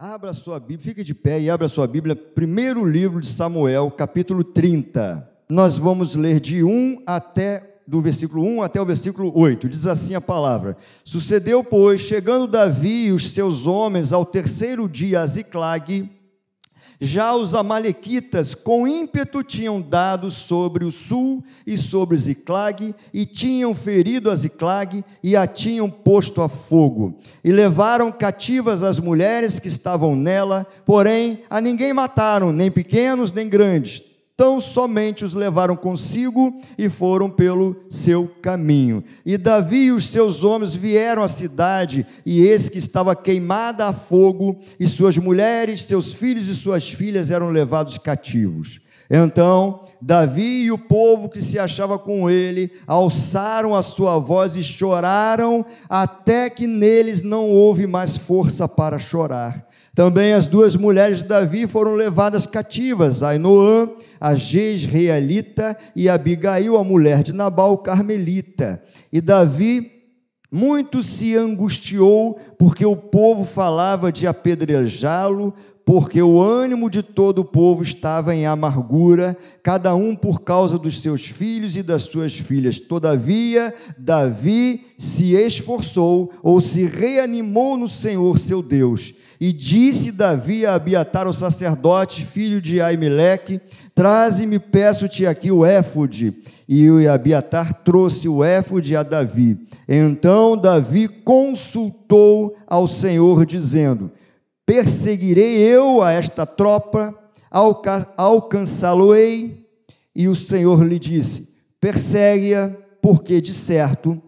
Abra sua Bíblia, fique de pé e abra sua Bíblia, primeiro livro de Samuel, capítulo 30. Nós vamos ler de 1 até do versículo 1 até o versículo 8. Diz assim a palavra: Sucedeu, pois, chegando Davi e os seus homens ao terceiro dia a Ziclag, já os amalequitas com ímpeto tinham dado sobre o sul e sobre Ziclag, e tinham ferido a Ziclag e a tinham posto a fogo. E levaram cativas as mulheres que estavam nela, porém a ninguém mataram, nem pequenos nem grandes tão somente os levaram consigo e foram pelo seu caminho. E Davi e os seus homens vieram à cidade, e eis que estava queimada a fogo, e suas mulheres, seus filhos e suas filhas eram levados cativos. Então, Davi e o povo que se achava com ele alçaram a sua voz e choraram, até que neles não houve mais força para chorar. Também as duas mulheres de Davi foram levadas cativas, Ainoã, a Jezreelita, e Abigail, a mulher de Nabal, Carmelita. E Davi muito se angustiou, porque o povo falava de apedrejá-lo, porque o ânimo de todo o povo estava em amargura, cada um por causa dos seus filhos e das suas filhas. Todavia, Davi se esforçou ou se reanimou no Senhor seu Deus e disse Davi a Abiatar, o sacerdote, filho de Aimeleque: Traze-me, peço-te aqui o éfode. E o Abiatar trouxe o éfode a Davi. Então Davi consultou ao Senhor, dizendo: Perseguirei eu a esta tropa, alcançá-lo-ei. E o Senhor lhe disse: Persegue-a, porque de certo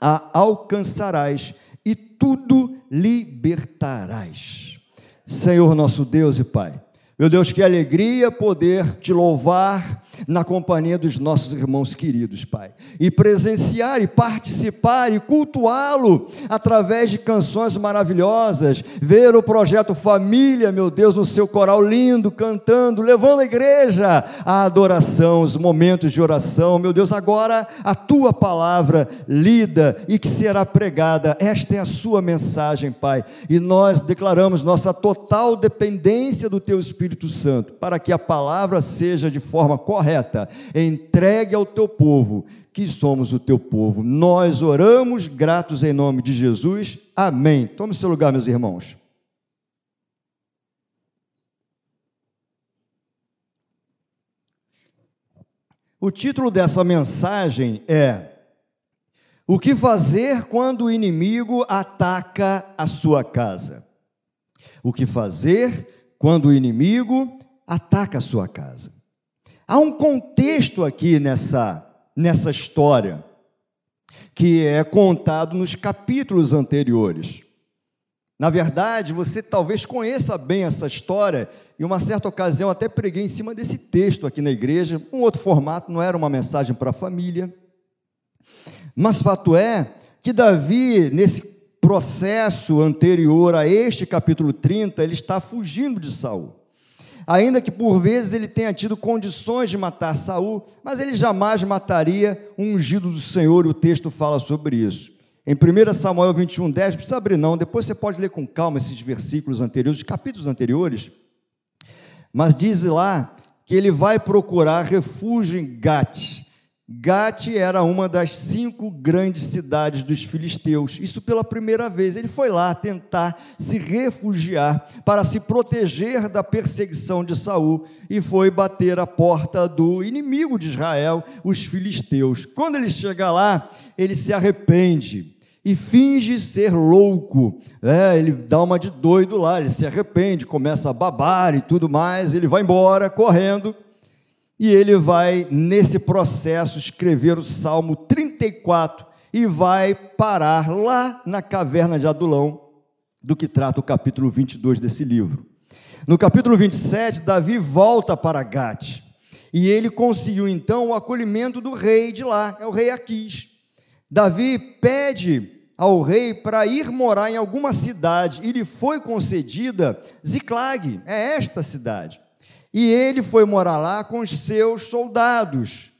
a alcançarás, tudo libertarás. Senhor nosso Deus e Pai, meu Deus, que alegria poder te louvar na companhia dos nossos irmãos queridos, Pai. E presenciar e participar e cultuá-lo através de canções maravilhosas, ver o projeto Família, meu Deus, no seu coral lindo, cantando, levando a igreja à adoração, os momentos de oração. Meu Deus, agora a tua palavra lida e que será pregada. Esta é a sua mensagem, Pai. E nós declaramos nossa total dependência do teu Espírito Santo, para que a palavra seja de forma correta, entregue ao teu povo, que somos o teu povo. Nós oramos gratos em nome de Jesus. Amém. Tome seu lugar, meus irmãos. O título dessa mensagem é O que fazer quando o inimigo ataca a sua casa? O que fazer quando o inimigo ataca a sua casa. Há um contexto aqui nessa, nessa história que é contado nos capítulos anteriores. Na verdade, você talvez conheça bem essa história, e uma certa ocasião até preguei em cima desse texto aqui na igreja, um outro formato, não era uma mensagem para a família. Mas fato é que Davi, nesse processo anterior a este capítulo 30, ele está fugindo de Saul. Ainda que por vezes ele tenha tido condições de matar Saul, mas ele jamais mataria um ungido do Senhor, e o texto fala sobre isso. Em 1 Samuel 21, 10, não precisa abrir não, depois você pode ler com calma esses versículos anteriores, os capítulos anteriores, mas diz lá que ele vai procurar refúgio em Gate, Gate era uma das cinco grandes cidades dos filisteus. Isso pela primeira vez. Ele foi lá tentar se refugiar para se proteger da perseguição de Saul e foi bater a porta do inimigo de Israel, os filisteus. Quando ele chega lá, ele se arrepende e finge ser louco. É, ele dá uma de doido lá, ele se arrepende, começa a babar e tudo mais, ele vai embora correndo e ele vai, nesse processo, escrever o Salmo 34 e vai parar lá na caverna de Adulão, do que trata o capítulo 22 desse livro. No capítulo 27, Davi volta para Gate e ele conseguiu então o acolhimento do rei de lá, é o rei Aquis. Davi pede ao rei para ir morar em alguma cidade e lhe foi concedida Ziclag, é esta cidade. E ele foi morar lá com os seus soldados.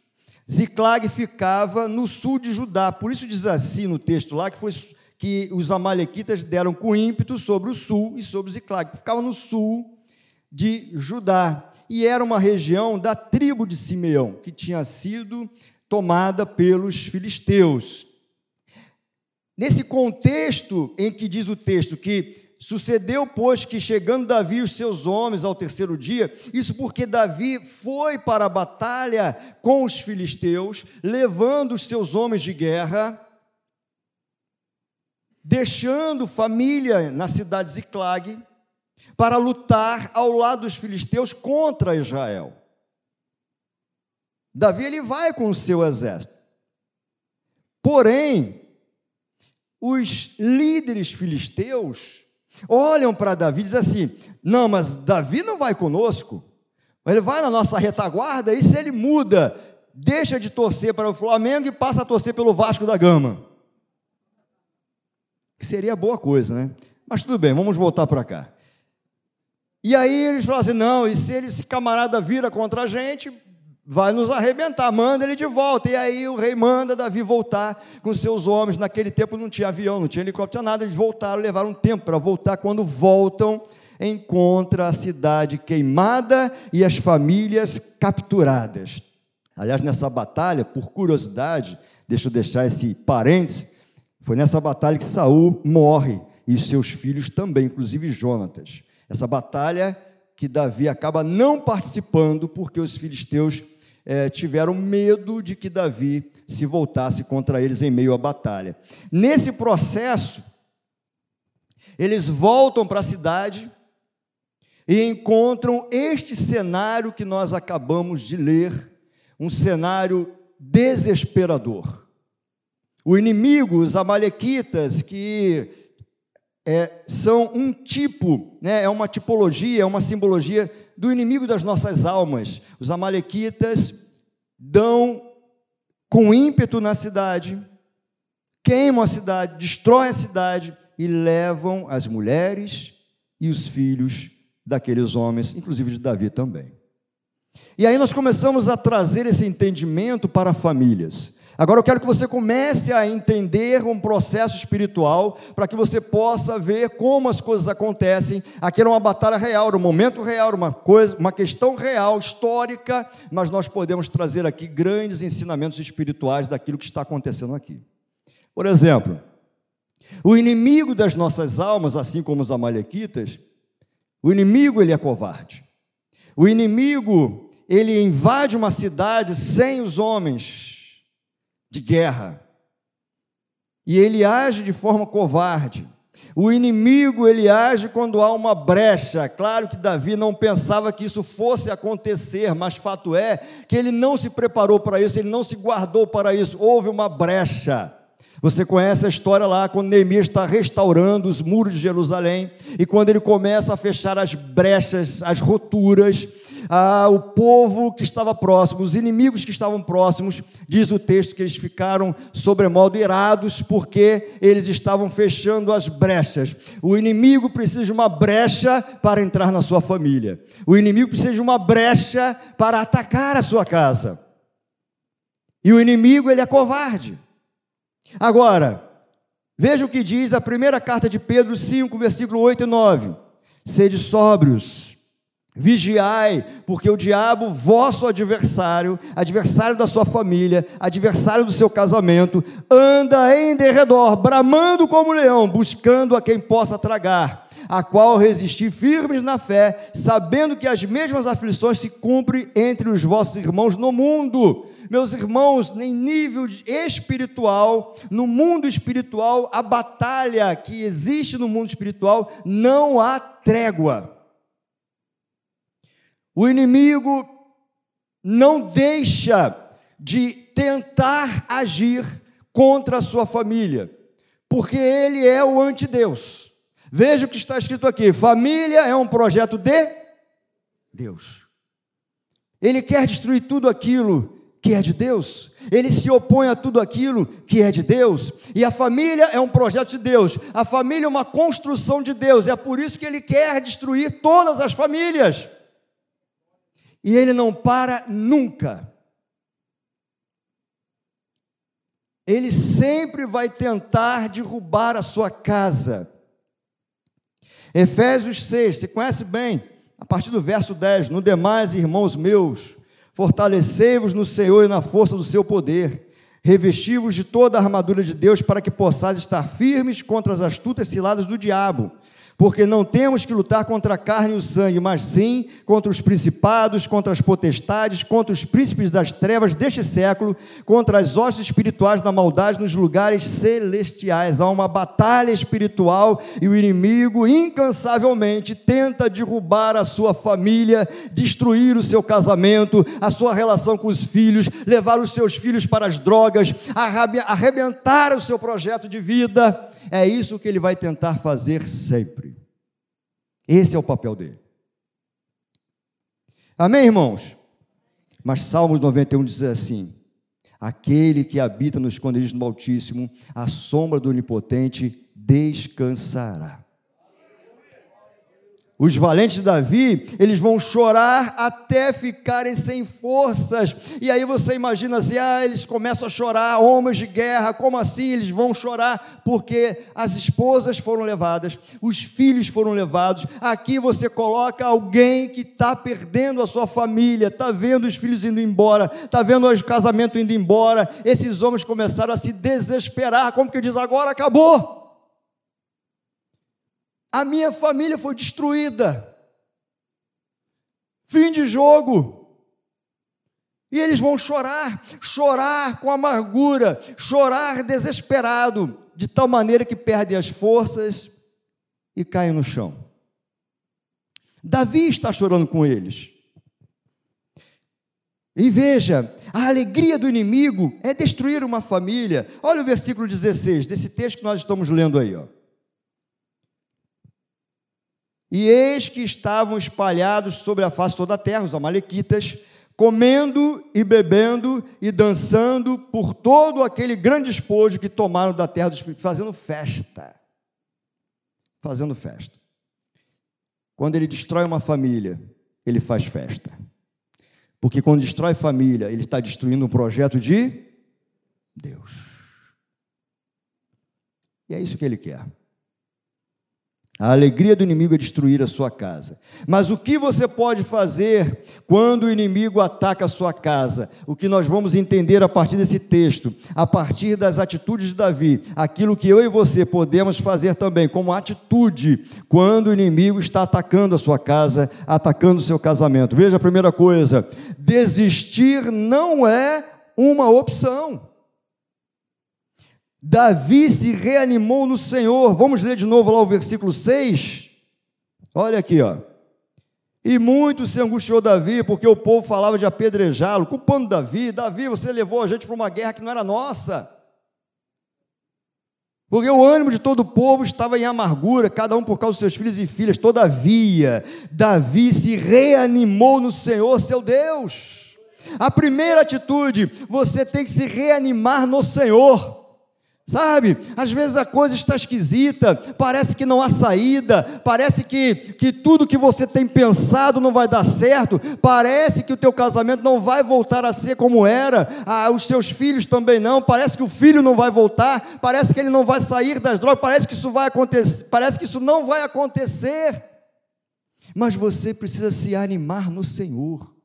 Ziclag ficava no sul de Judá. Por isso diz assim no texto lá que foi que os amalequitas deram com ímpeto sobre o sul e sobre Ziclag, ficava no sul de Judá, e era uma região da tribo de Simeão, que tinha sido tomada pelos filisteus. Nesse contexto em que diz o texto que Sucedeu, pois, que chegando Davi e os seus homens ao terceiro dia, isso porque Davi foi para a batalha com os filisteus, levando os seus homens de guerra, deixando família na cidade de Ziclag, para lutar ao lado dos filisteus contra Israel. Davi ele vai com o seu exército. Porém, os líderes filisteus olham para Davi e dizem assim: não, mas Davi não vai conosco, ele vai na nossa retaguarda, e se ele muda, deixa de torcer para o Flamengo e passa a torcer pelo Vasco da Gama. Que seria boa coisa, né? Mas tudo bem, vamos voltar para cá. E aí eles falam assim: não, e se esse camarada vira contra a gente, vai nos arrebentar, manda ele de volta. E aí o rei manda Davi voltar com seus homens. Naquele tempo não tinha avião, não tinha helicóptero, nada. Eles voltaram, levaram um tempo para voltar. Quando voltam, encontra a cidade queimada e as famílias capturadas. Aliás, nessa batalha, por curiosidade, deixa eu deixar esse parênteses, foi nessa batalha que Saul morre e seus filhos também, inclusive Jonatas. Essa batalha que Davi acaba não participando porque os filisteus é, tiveram medo de que Davi se voltasse contra eles em meio à batalha. Nesse processo, eles voltam para a cidade e encontram este cenário que nós acabamos de ler, um cenário desesperador. O inimigo, os amalequitas, que é, são um tipo, né, é uma tipologia, é uma simbologia do inimigo das nossas almas. Os Amalequitas dão com ímpeto na cidade, queimam a cidade, destroem a cidade e levam as mulheres e os filhos daqueles homens, inclusive de Davi também. E aí nós começamos a trazer esse entendimento para famílias. Agora eu quero que você comece a entender um processo espiritual para que você possa ver como as coisas acontecem. Aqui era uma batalha real, era um momento real, uma coisa, uma questão real, histórica, mas nós podemos trazer aqui grandes ensinamentos espirituais daquilo que está acontecendo aqui. Por exemplo, o inimigo das nossas almas, assim como os amalequitas, o inimigo ele é covarde. O inimigo ele invade uma cidade sem os homens de guerra. E ele age de forma covarde. O inimigo ele age quando há uma brecha. Claro que Davi não pensava que isso fosse acontecer, mas fato é que ele não se preparou para isso, ele não se guardou para isso. Houve uma brecha. Você conhece a história lá quando Neemias está restaurando os muros de Jerusalém e quando ele começa a fechar as brechas, as roturas, ah, o povo que estava próximo, os inimigos que estavam próximos, diz o texto que eles ficaram sobremodo irados porque eles estavam fechando as brechas. O inimigo precisa de uma brecha para entrar na sua família. O inimigo precisa de uma brecha para atacar a sua casa. E o inimigo, ele é covarde. Agora, veja o que diz a primeira carta de Pedro 5, versículo 8 e 9. Sede sóbrios, vigiai, porque o diabo, vosso adversário, adversário da sua família, adversário do seu casamento, anda em derredor, bramando como leão, buscando a quem possa tragar a qual resistir firmes na fé, sabendo que as mesmas aflições se cumprem entre os vossos irmãos no mundo. Meus irmãos, em nível espiritual, no mundo espiritual, a batalha que existe no mundo espiritual, não há trégua. O inimigo não deixa de tentar agir contra a sua família, porque ele é o antideus. Veja o que está escrito aqui: família é um projeto de Deus. Ele quer destruir tudo aquilo que é de Deus, ele se opõe a tudo aquilo que é de Deus, e a família é um projeto de Deus, a família é uma construção de Deus, é por isso que ele quer destruir todas as famílias, e ele não para nunca. ele sempre vai tentar derrubar a sua casa. Efésios 6, você conhece bem, a partir do verso 10: No demais, irmãos meus, fortalecei-vos no Senhor e na força do seu poder, revesti-vos de toda a armadura de Deus para que possais estar firmes contra as astutas ciladas do diabo porque não temos que lutar contra a carne e o sangue, mas sim contra os principados, contra as potestades, contra os príncipes das trevas deste século, contra as hostes espirituais da maldade nos lugares celestiais. Há uma batalha espiritual e o inimigo incansavelmente tenta derrubar a sua família, destruir o seu casamento, a sua relação com os filhos, levar os seus filhos para as drogas, arrebentar o seu projeto de vida é isso que ele vai tentar fazer sempre. Esse é o papel dele. Amém, irmãos? Mas Salmos 91 diz assim: Aquele que habita no esconderijo do Altíssimo, a sombra do Onipotente descansará. Os valentes de Davi, eles vão chorar até ficarem sem forças. E aí você imagina assim: ah, eles começam a chorar, homens de guerra, como assim? Eles vão chorar porque as esposas foram levadas, os filhos foram levados. Aqui você coloca alguém que está perdendo a sua família, está vendo os filhos indo embora, está vendo o casamento indo embora. Esses homens começaram a se desesperar, como que diz agora? Acabou a minha família foi destruída. Fim de jogo. E eles vão chorar, chorar com amargura, chorar desesperado, de tal maneira que perdem as forças e caem no chão. Davi está chorando com eles. E veja, a alegria do inimigo é destruir uma família. Olha o versículo 16 desse texto que nós estamos lendo aí, ó. E eis que estavam espalhados sobre a face toda a terra, os amalequitas, comendo e bebendo e dançando por todo aquele grande espojo que tomaram da terra dos espíritos, fazendo festa. Fazendo festa. Quando ele destrói uma família, ele faz festa. Porque quando destrói família, ele está destruindo um projeto de Deus. E é isso que ele quer. A alegria do inimigo é destruir a sua casa. Mas o que você pode fazer quando o inimigo ataca a sua casa? O que nós vamos entender a partir desse texto, a partir das atitudes de Davi, aquilo que eu e você podemos fazer também como atitude quando o inimigo está atacando a sua casa, atacando o seu casamento. Veja a primeira coisa: desistir não é uma opção. Davi se reanimou no Senhor. Vamos ler de novo lá o versículo 6. Olha aqui, ó. E muito se angustiou Davi, porque o povo falava de apedrejá-lo, culpando Davi. Davi, você levou a gente para uma guerra que não era nossa. Porque o ânimo de todo o povo estava em amargura, cada um por causa dos seus filhos e filhas. Todavia, Davi se reanimou no Senhor, seu Deus. A primeira atitude, você tem que se reanimar no Senhor. Sabe, às vezes a coisa está esquisita, parece que não há saída, parece que, que tudo que você tem pensado não vai dar certo, parece que o teu casamento não vai voltar a ser como era, ah, os seus filhos também não, parece que o filho não vai voltar, parece que ele não vai sair das drogas, parece que isso vai acontecer, parece que isso não vai acontecer. Mas você precisa se animar no Senhor.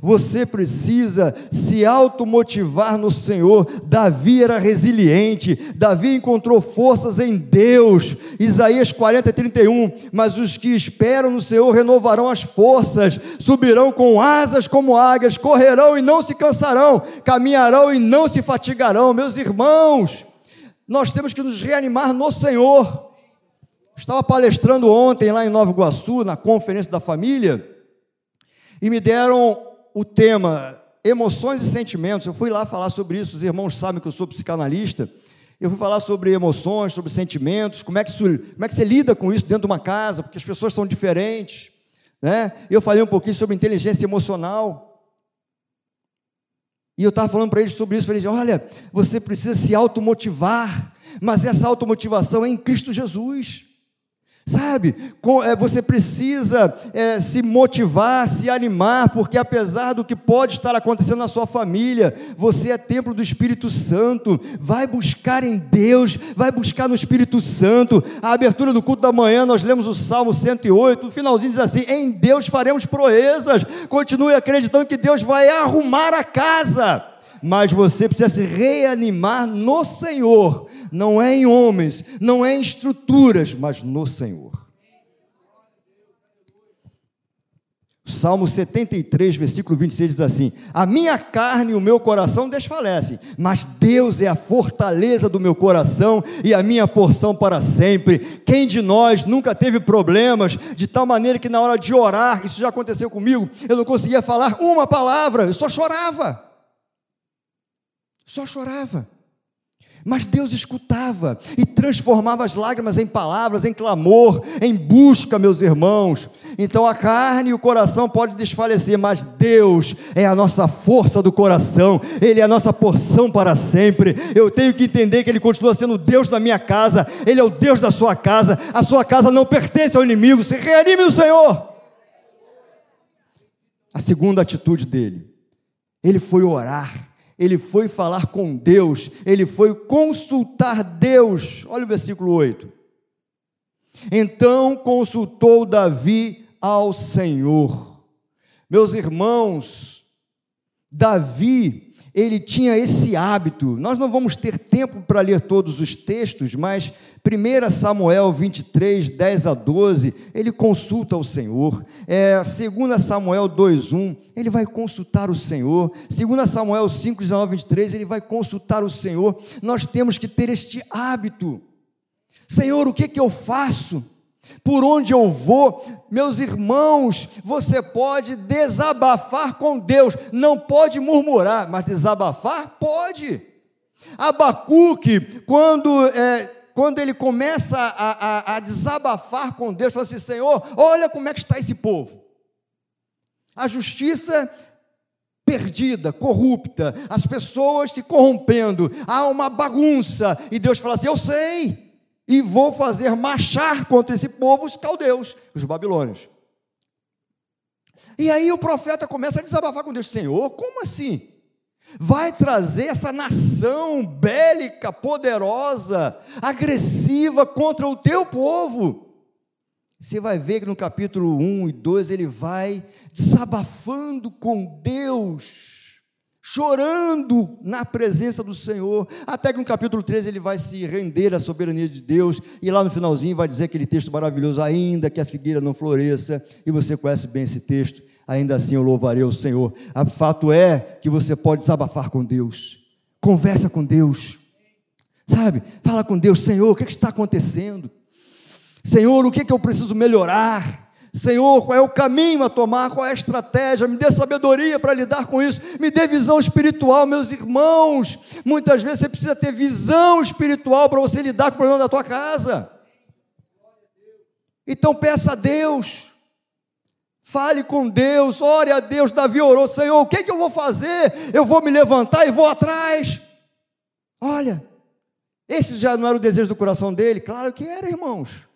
Você precisa se automotivar no Senhor. Davi era resiliente, Davi encontrou forças em Deus. Isaías 40, 31. Mas os que esperam no Senhor renovarão as forças, subirão com asas como águias, correrão e não se cansarão, caminharão e não se fatigarão. Meus irmãos, nós temos que nos reanimar no Senhor. Estava palestrando ontem lá em Nova Iguaçu, na conferência da família, e me deram o tema emoções e sentimentos. Eu fui lá falar sobre isso, os irmãos sabem que eu sou psicanalista. Eu fui falar sobre emoções, sobre sentimentos, como é que, isso, como é que você lida com isso dentro de uma casa, porque as pessoas são diferentes. Né? Eu falei um pouquinho sobre inteligência emocional. E eu estava falando para eles sobre isso, falei, olha, você precisa se automotivar, mas essa automotivação é em Cristo Jesus. Sabe, é, você precisa é, se motivar, se animar, porque apesar do que pode estar acontecendo na sua família, você é templo do Espírito Santo. Vai buscar em Deus, vai buscar no Espírito Santo. A abertura do culto da manhã, nós lemos o Salmo 108, no finalzinho diz assim: Em Deus faremos proezas. Continue acreditando que Deus vai arrumar a casa mas você precisa se reanimar no Senhor, não é em homens, não é em estruturas, mas no Senhor. Salmo 73, versículo 26 diz assim: A minha carne e o meu coração desfalecem, mas Deus é a fortaleza do meu coração e a minha porção para sempre. Quem de nós nunca teve problemas de tal maneira que na hora de orar, isso já aconteceu comigo, eu não conseguia falar uma palavra, eu só chorava. Só chorava. Mas Deus escutava e transformava as lágrimas em palavras, em clamor, em busca, meus irmãos. Então a carne e o coração podem desfalecer, mas Deus é a nossa força do coração, Ele é a nossa porção para sempre. Eu tenho que entender que Ele continua sendo Deus da minha casa, Ele é o Deus da sua casa, a sua casa não pertence ao inimigo. Se reanime o Senhor. A segunda atitude dele, ele foi orar ele foi falar com Deus, ele foi consultar Deus. Olha o versículo 8. Então consultou Davi ao Senhor. Meus irmãos, Davi ele tinha esse hábito. Nós não vamos ter tempo para ler todos os textos, mas 1 Samuel 23, 10 a 12, ele consulta o Senhor. É, 2 Samuel 2, 1, ele vai consultar o Senhor. 2 Samuel 5, 19, 23, ele vai consultar o Senhor. Nós temos que ter este hábito. Senhor, o que, que eu faço? Por onde eu vou, meus irmãos, você pode desabafar com Deus, não pode murmurar, mas desabafar pode. Abacuque, quando, é, quando ele começa a, a, a desabafar com Deus, fala assim: Senhor, olha como é que está esse povo. A justiça perdida, corrupta, as pessoas se corrompendo, há uma bagunça, e Deus fala assim: Eu sei e vou fazer marchar contra esse povo os caldeus, os babilônios. E aí o profeta começa a desabafar com Deus: Senhor, como assim? Vai trazer essa nação bélica, poderosa, agressiva contra o teu povo. Você vai ver que no capítulo 1 e 2 ele vai desabafando com Deus chorando na presença do Senhor, até que no capítulo 13 ele vai se render à soberania de Deus, e lá no finalzinho vai dizer aquele texto maravilhoso: ainda que a figueira não floresça, e você conhece bem esse texto, ainda assim eu louvarei o Senhor. O fato é que você pode desabafar com Deus, conversa com Deus, sabe? Fala com Deus: Senhor, o que, é que está acontecendo? Senhor, o que, é que eu preciso melhorar? Senhor, qual é o caminho a tomar, qual é a estratégia, me dê sabedoria para lidar com isso, me dê visão espiritual, meus irmãos. Muitas vezes você precisa ter visão espiritual para você lidar com o problema da tua casa. Então peça a Deus, fale com Deus, ore a Deus. Davi orou, Senhor, o que, é que eu vou fazer? Eu vou me levantar e vou atrás. Olha, esse já não era o desejo do coração dele? Claro que era, irmãos.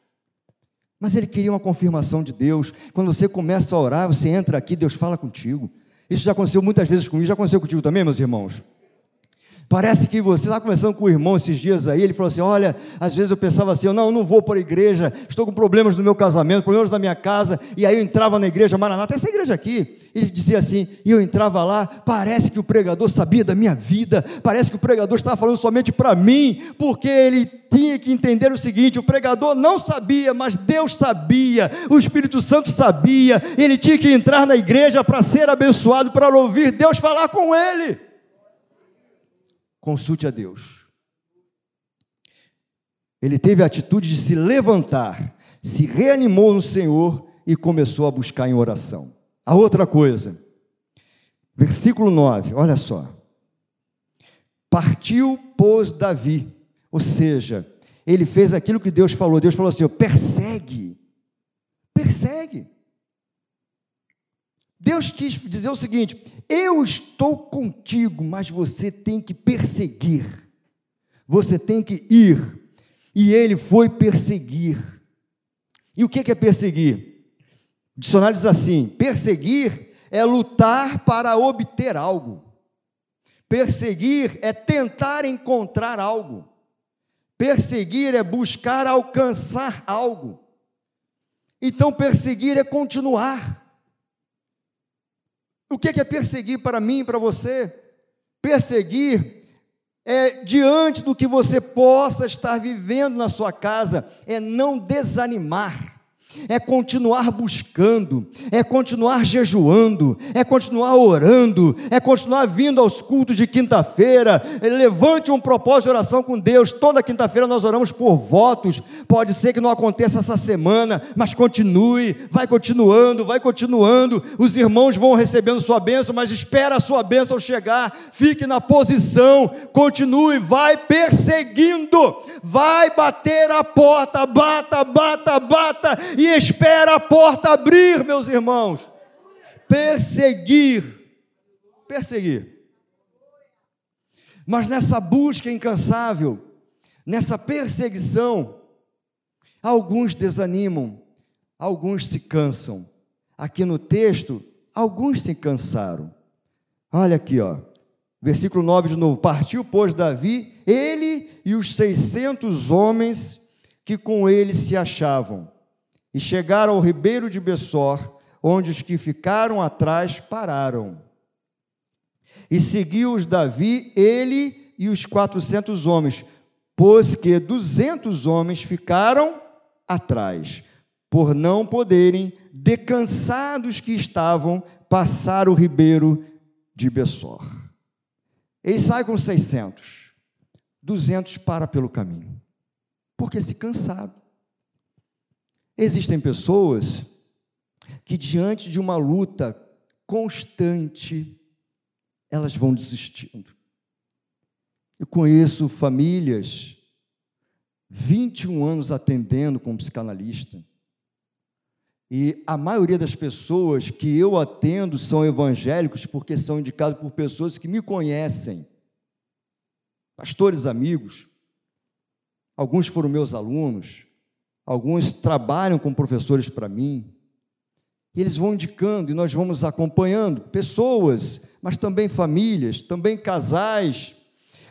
Mas ele queria uma confirmação de Deus. Quando você começa a orar, você entra aqui, Deus fala contigo. Isso já aconteceu muitas vezes comigo, já aconteceu contigo também, meus irmãos? Parece que você está conversando com o irmão esses dias aí, ele falou assim: Olha, às vezes eu pensava assim, eu não, eu não vou para a igreja, estou com problemas no meu casamento, problemas na minha casa, e aí eu entrava na igreja Maranata, essa igreja aqui, ele dizia assim, e eu entrava lá, parece que o pregador sabia da minha vida, parece que o pregador estava falando somente para mim, porque ele tinha que entender o seguinte: o pregador não sabia, mas Deus sabia, o Espírito Santo sabia, ele tinha que entrar na igreja para ser abençoado, para ouvir Deus falar com ele. Consulte a Deus. Ele teve a atitude de se levantar, se reanimou no Senhor e começou a buscar em oração. A outra coisa, versículo 9, olha só. Partiu, pois, Davi, ou seja, ele fez aquilo que Deus falou. Deus falou assim: persegue, persegue. Deus quis dizer o seguinte: eu estou contigo, mas você tem que perseguir, você tem que ir. E ele foi perseguir. E o que é perseguir? O dicionário diz assim: perseguir é lutar para obter algo. Perseguir é tentar encontrar algo. Perseguir é buscar alcançar algo. Então, perseguir é continuar. O que é perseguir para mim e para você? Perseguir é diante do que você possa estar vivendo na sua casa, é não desanimar é continuar buscando, é continuar jejuando, é continuar orando, é continuar vindo aos cultos de quinta-feira. Levante um propósito de oração com Deus. Toda quinta-feira nós oramos por votos. Pode ser que não aconteça essa semana, mas continue, vai continuando, vai continuando. Os irmãos vão recebendo sua bênção, mas espera a sua bênção chegar. Fique na posição, continue, vai perseguindo, vai bater a porta, bata, bata, bata e espera a porta abrir, meus irmãos. Perseguir. Perseguir. Mas nessa busca incansável, nessa perseguição, alguns desanimam, alguns se cansam. Aqui no texto, alguns se cansaram. Olha aqui, ó. Versículo 9 de novo. Partiu, pois, Davi, ele e os seiscentos homens que com ele se achavam e chegaram ao ribeiro de Bessor, onde os que ficaram atrás pararam. E seguiu-os Davi, ele e os quatrocentos homens, pois que duzentos homens ficaram atrás, por não poderem, decansados que estavam, passar o ribeiro de Bessor. Ele sai com seiscentos, duzentos para pelo caminho, porque se cansaram. Existem pessoas que, diante de uma luta constante, elas vão desistindo. Eu conheço famílias, 21 anos atendendo como psicanalista, e a maioria das pessoas que eu atendo são evangélicos porque são indicados por pessoas que me conhecem, pastores amigos, alguns foram meus alunos, Alguns trabalham com professores para mim. E eles vão indicando e nós vamos acompanhando pessoas, mas também famílias, também casais.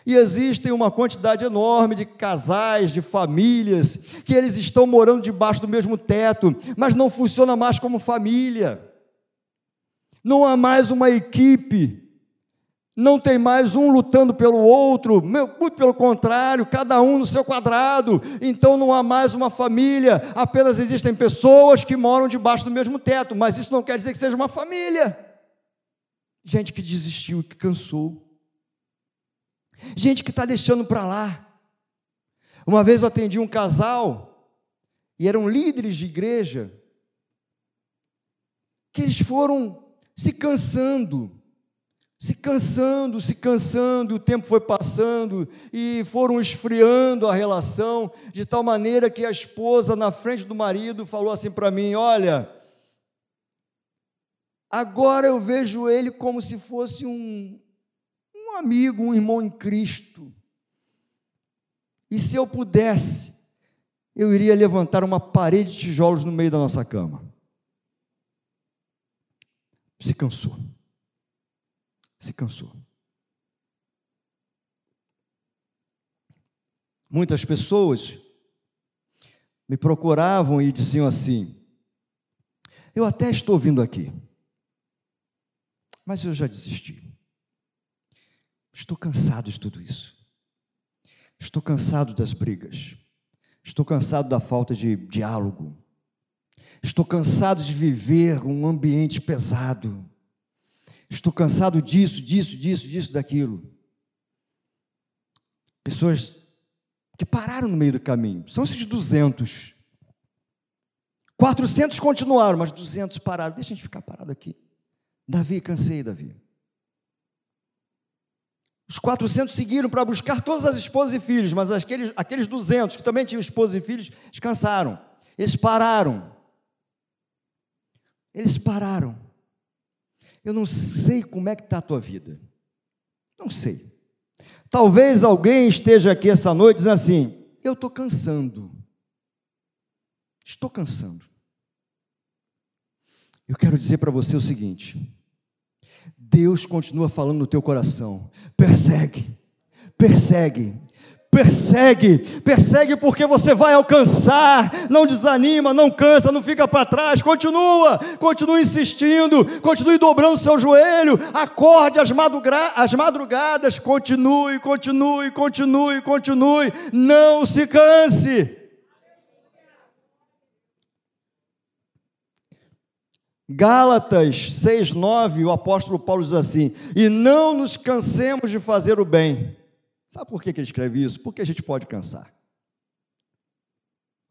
E existem uma quantidade enorme de casais, de famílias, que eles estão morando debaixo do mesmo teto, mas não funciona mais como família. Não há mais uma equipe não tem mais um lutando pelo outro, muito pelo contrário, cada um no seu quadrado. Então não há mais uma família, apenas existem pessoas que moram debaixo do mesmo teto, mas isso não quer dizer que seja uma família. Gente que desistiu, que cansou. Gente que está deixando para lá. Uma vez eu atendi um casal, e eram líderes de igreja, que eles foram se cansando se cansando, se cansando, o tempo foi passando e foram esfriando a relação, de tal maneira que a esposa, na frente do marido, falou assim para mim: Olha, agora eu vejo ele como se fosse um, um amigo, um irmão em Cristo. E se eu pudesse, eu iria levantar uma parede de tijolos no meio da nossa cama. Se cansou se cansou. Muitas pessoas me procuravam e diziam assim: Eu até estou vindo aqui, mas eu já desisti. Estou cansado de tudo isso. Estou cansado das brigas. Estou cansado da falta de diálogo. Estou cansado de viver um ambiente pesado. Estou cansado disso, disso, disso, disso, daquilo. Pessoas que pararam no meio do caminho. São esses 200. 400 continuaram, mas 200 pararam. Deixa a gente ficar parado aqui. Davi, cansei, Davi. Os 400 seguiram para buscar todas as esposas e filhos, mas aqueles, aqueles 200 que também tinham esposas e filhos descansaram. Eles pararam. Eles pararam. Eu não sei como é que está a tua vida. Não sei. Talvez alguém esteja aqui essa noite dizendo assim: eu estou cansando. Estou cansando. Eu quero dizer para você o seguinte: Deus continua falando no teu coração. Persegue, persegue, persegue, persegue porque você vai alcançar. Não desanima, não cansa, não fica para trás. Continua, continue insistindo, continue dobrando seu joelho. Acorde as, as madrugadas. Continue, continue, continue, continue. Não se canse. Gálatas 6,9, o apóstolo Paulo diz assim: E não nos cansemos de fazer o bem. Sabe por que ele escreve isso? Porque a gente pode cansar.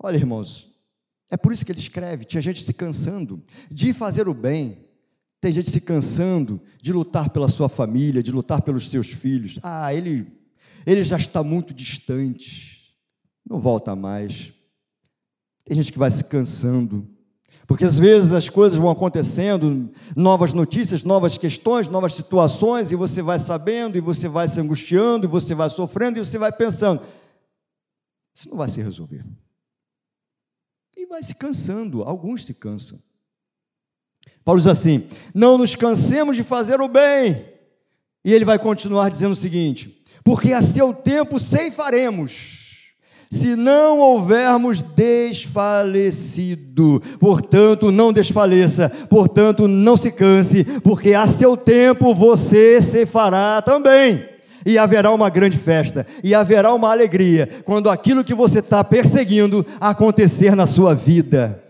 Olha, irmãos, é por isso que ele escreve: tinha gente se cansando de fazer o bem, tem gente se cansando de lutar pela sua família, de lutar pelos seus filhos. Ah, ele, ele já está muito distante, não volta mais. Tem gente que vai se cansando porque às vezes as coisas vão acontecendo, novas notícias, novas questões, novas situações, e você vai sabendo, e você vai se angustiando, e você vai sofrendo, e você vai pensando: isso não vai se resolver. E vai se cansando, alguns se cansam. Paulo diz assim: não nos cansemos de fazer o bem. E ele vai continuar dizendo o seguinte: porque a seu tempo ceifaremos se não houvermos desfalecido. Portanto, não desfaleça, portanto, não se canse, porque a seu tempo você se fará também. E haverá uma grande festa, e haverá uma alegria, quando aquilo que você está perseguindo acontecer na sua vida.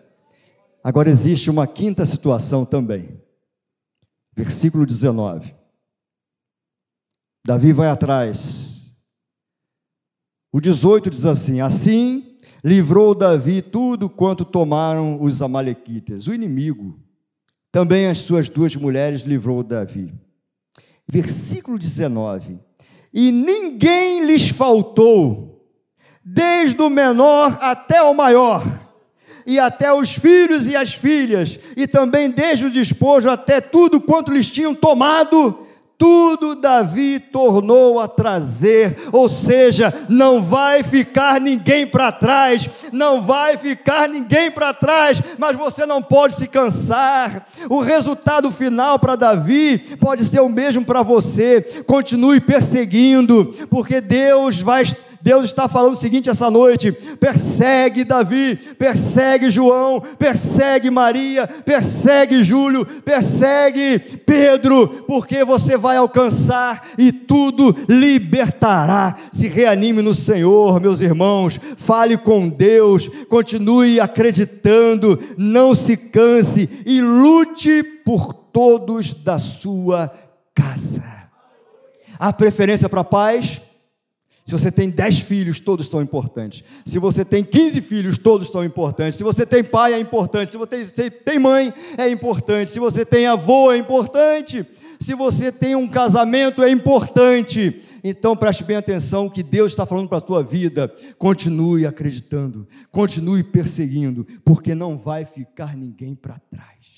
Agora existe uma quinta situação também. Versículo 19. Davi vai atrás o 18 diz assim: Assim livrou Davi tudo quanto tomaram os Amalequitas, o inimigo. Também as suas duas mulheres livrou Davi. Versículo 19: E ninguém lhes faltou, desde o menor até o maior, e até os filhos e as filhas, e também desde o despojo até tudo quanto lhes tinham tomado, tudo Davi tornou a trazer, ou seja, não vai ficar ninguém para trás, não vai ficar ninguém para trás, mas você não pode se cansar. O resultado final para Davi pode ser o mesmo para você. Continue perseguindo, porque Deus vai Deus está falando o seguinte essa noite: persegue Davi, persegue João, persegue Maria, persegue Júlio, persegue Pedro, porque você vai alcançar e tudo libertará. Se reanime no Senhor, meus irmãos, fale com Deus, continue acreditando, não se canse e lute por todos da sua casa. Há preferência para paz? Se você tem 10 filhos, todos são importantes. Se você tem 15 filhos, todos são importantes. Se você tem pai, é importante. Se você tem mãe, é importante. Se você tem avô, é importante. Se você tem um casamento, é importante. Então preste bem atenção que Deus está falando para a tua vida. Continue acreditando, continue perseguindo, porque não vai ficar ninguém para trás.